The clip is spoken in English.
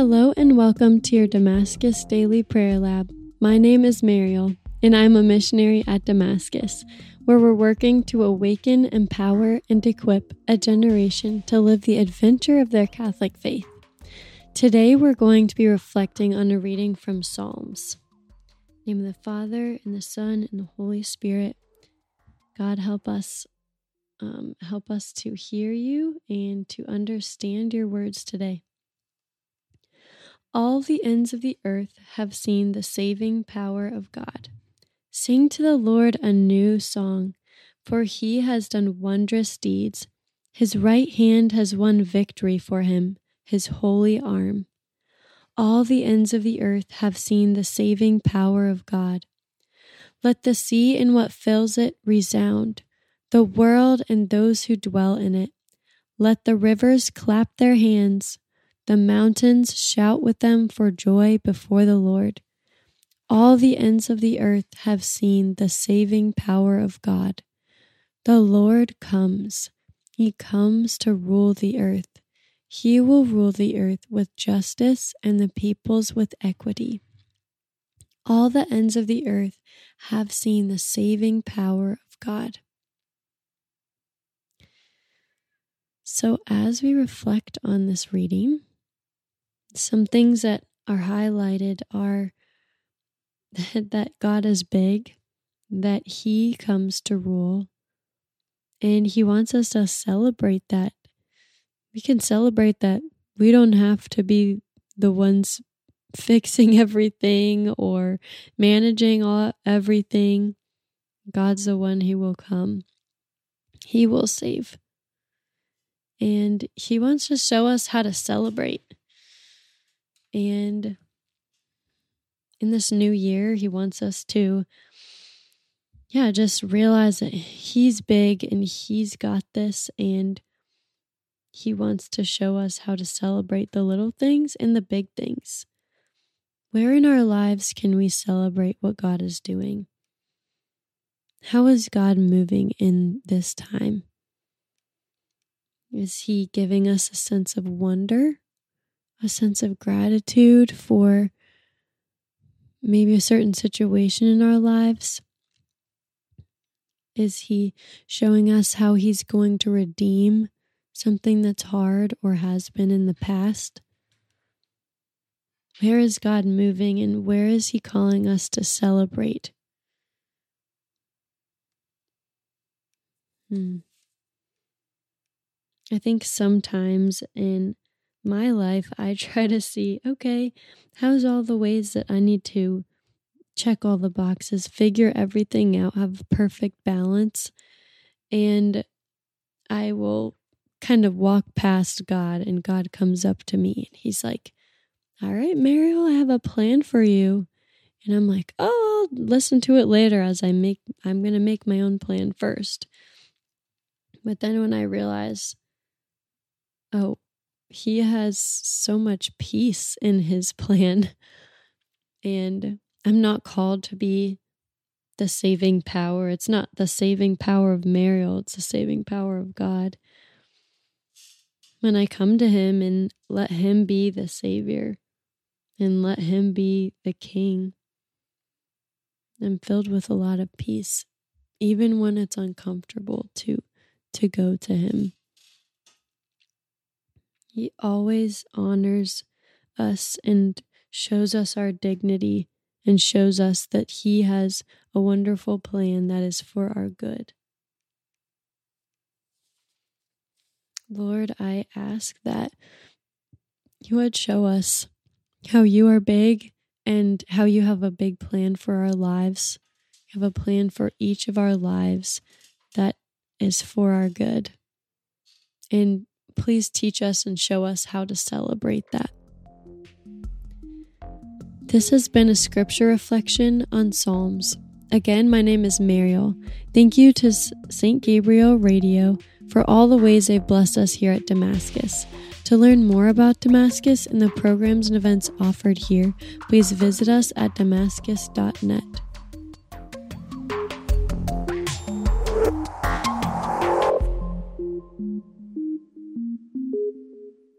Hello and welcome to your Damascus Daily Prayer Lab. My name is Mariel, and I'm a missionary at Damascus, where we're working to awaken, empower, and equip a generation to live the adventure of their Catholic faith. Today we're going to be reflecting on a reading from Psalms. name of the Father, and the Son, and the Holy Spirit. God help us um, help us to hear you and to understand your words today. All the ends of the earth have seen the saving power of God. Sing to the Lord a new song, for he has done wondrous deeds. His right hand has won victory for him, his holy arm. All the ends of the earth have seen the saving power of God. Let the sea and what fills it resound, the world and those who dwell in it. Let the rivers clap their hands the mountains shout with them for joy before the Lord. All the ends of the earth have seen the saving power of God. The Lord comes. He comes to rule the earth. He will rule the earth with justice and the peoples with equity. All the ends of the earth have seen the saving power of God. So, as we reflect on this reading, some things that are highlighted are that God is big, that He comes to rule, and He wants us to celebrate that. We can celebrate that we don't have to be the ones fixing everything or managing all everything. God's the one who will come. He will save. And he wants to show us how to celebrate. And in this new year, he wants us to, yeah, just realize that he's big and he's got this. And he wants to show us how to celebrate the little things and the big things. Where in our lives can we celebrate what God is doing? How is God moving in this time? Is He giving us a sense of wonder a sense of gratitude for maybe a certain situation in our lives? Is He showing us how He's going to redeem something that's hard or has been in the past? Where is God moving and where is He calling us to celebrate? Hmm. I think sometimes in my life, I try to see okay, how's all the ways that I need to check all the boxes, figure everything out, have perfect balance, and I will kind of walk past God, and God comes up to me and He's like, All right, Mariel, I have a plan for you. And I'm like, Oh, I'll listen to it later as I make, I'm going to make my own plan first. But then when I realize, oh, he has so much peace in his plan. And I'm not called to be the saving power. It's not the saving power of Mariel, it's the saving power of God. When I come to him and let him be the savior and let him be the king, I'm filled with a lot of peace, even when it's uncomfortable to to go to him. He always honors us and shows us our dignity and shows us that He has a wonderful plan that is for our good. Lord, I ask that you would show us how you are big and how you have a big plan for our lives. You have a plan for each of our lives that is for our good. And Please teach us and show us how to celebrate that. This has been a scripture reflection on Psalms. Again, my name is Mariel. Thank you to St. Gabriel Radio for all the ways they've blessed us here at Damascus. To learn more about Damascus and the programs and events offered here, please visit us at damascus.net.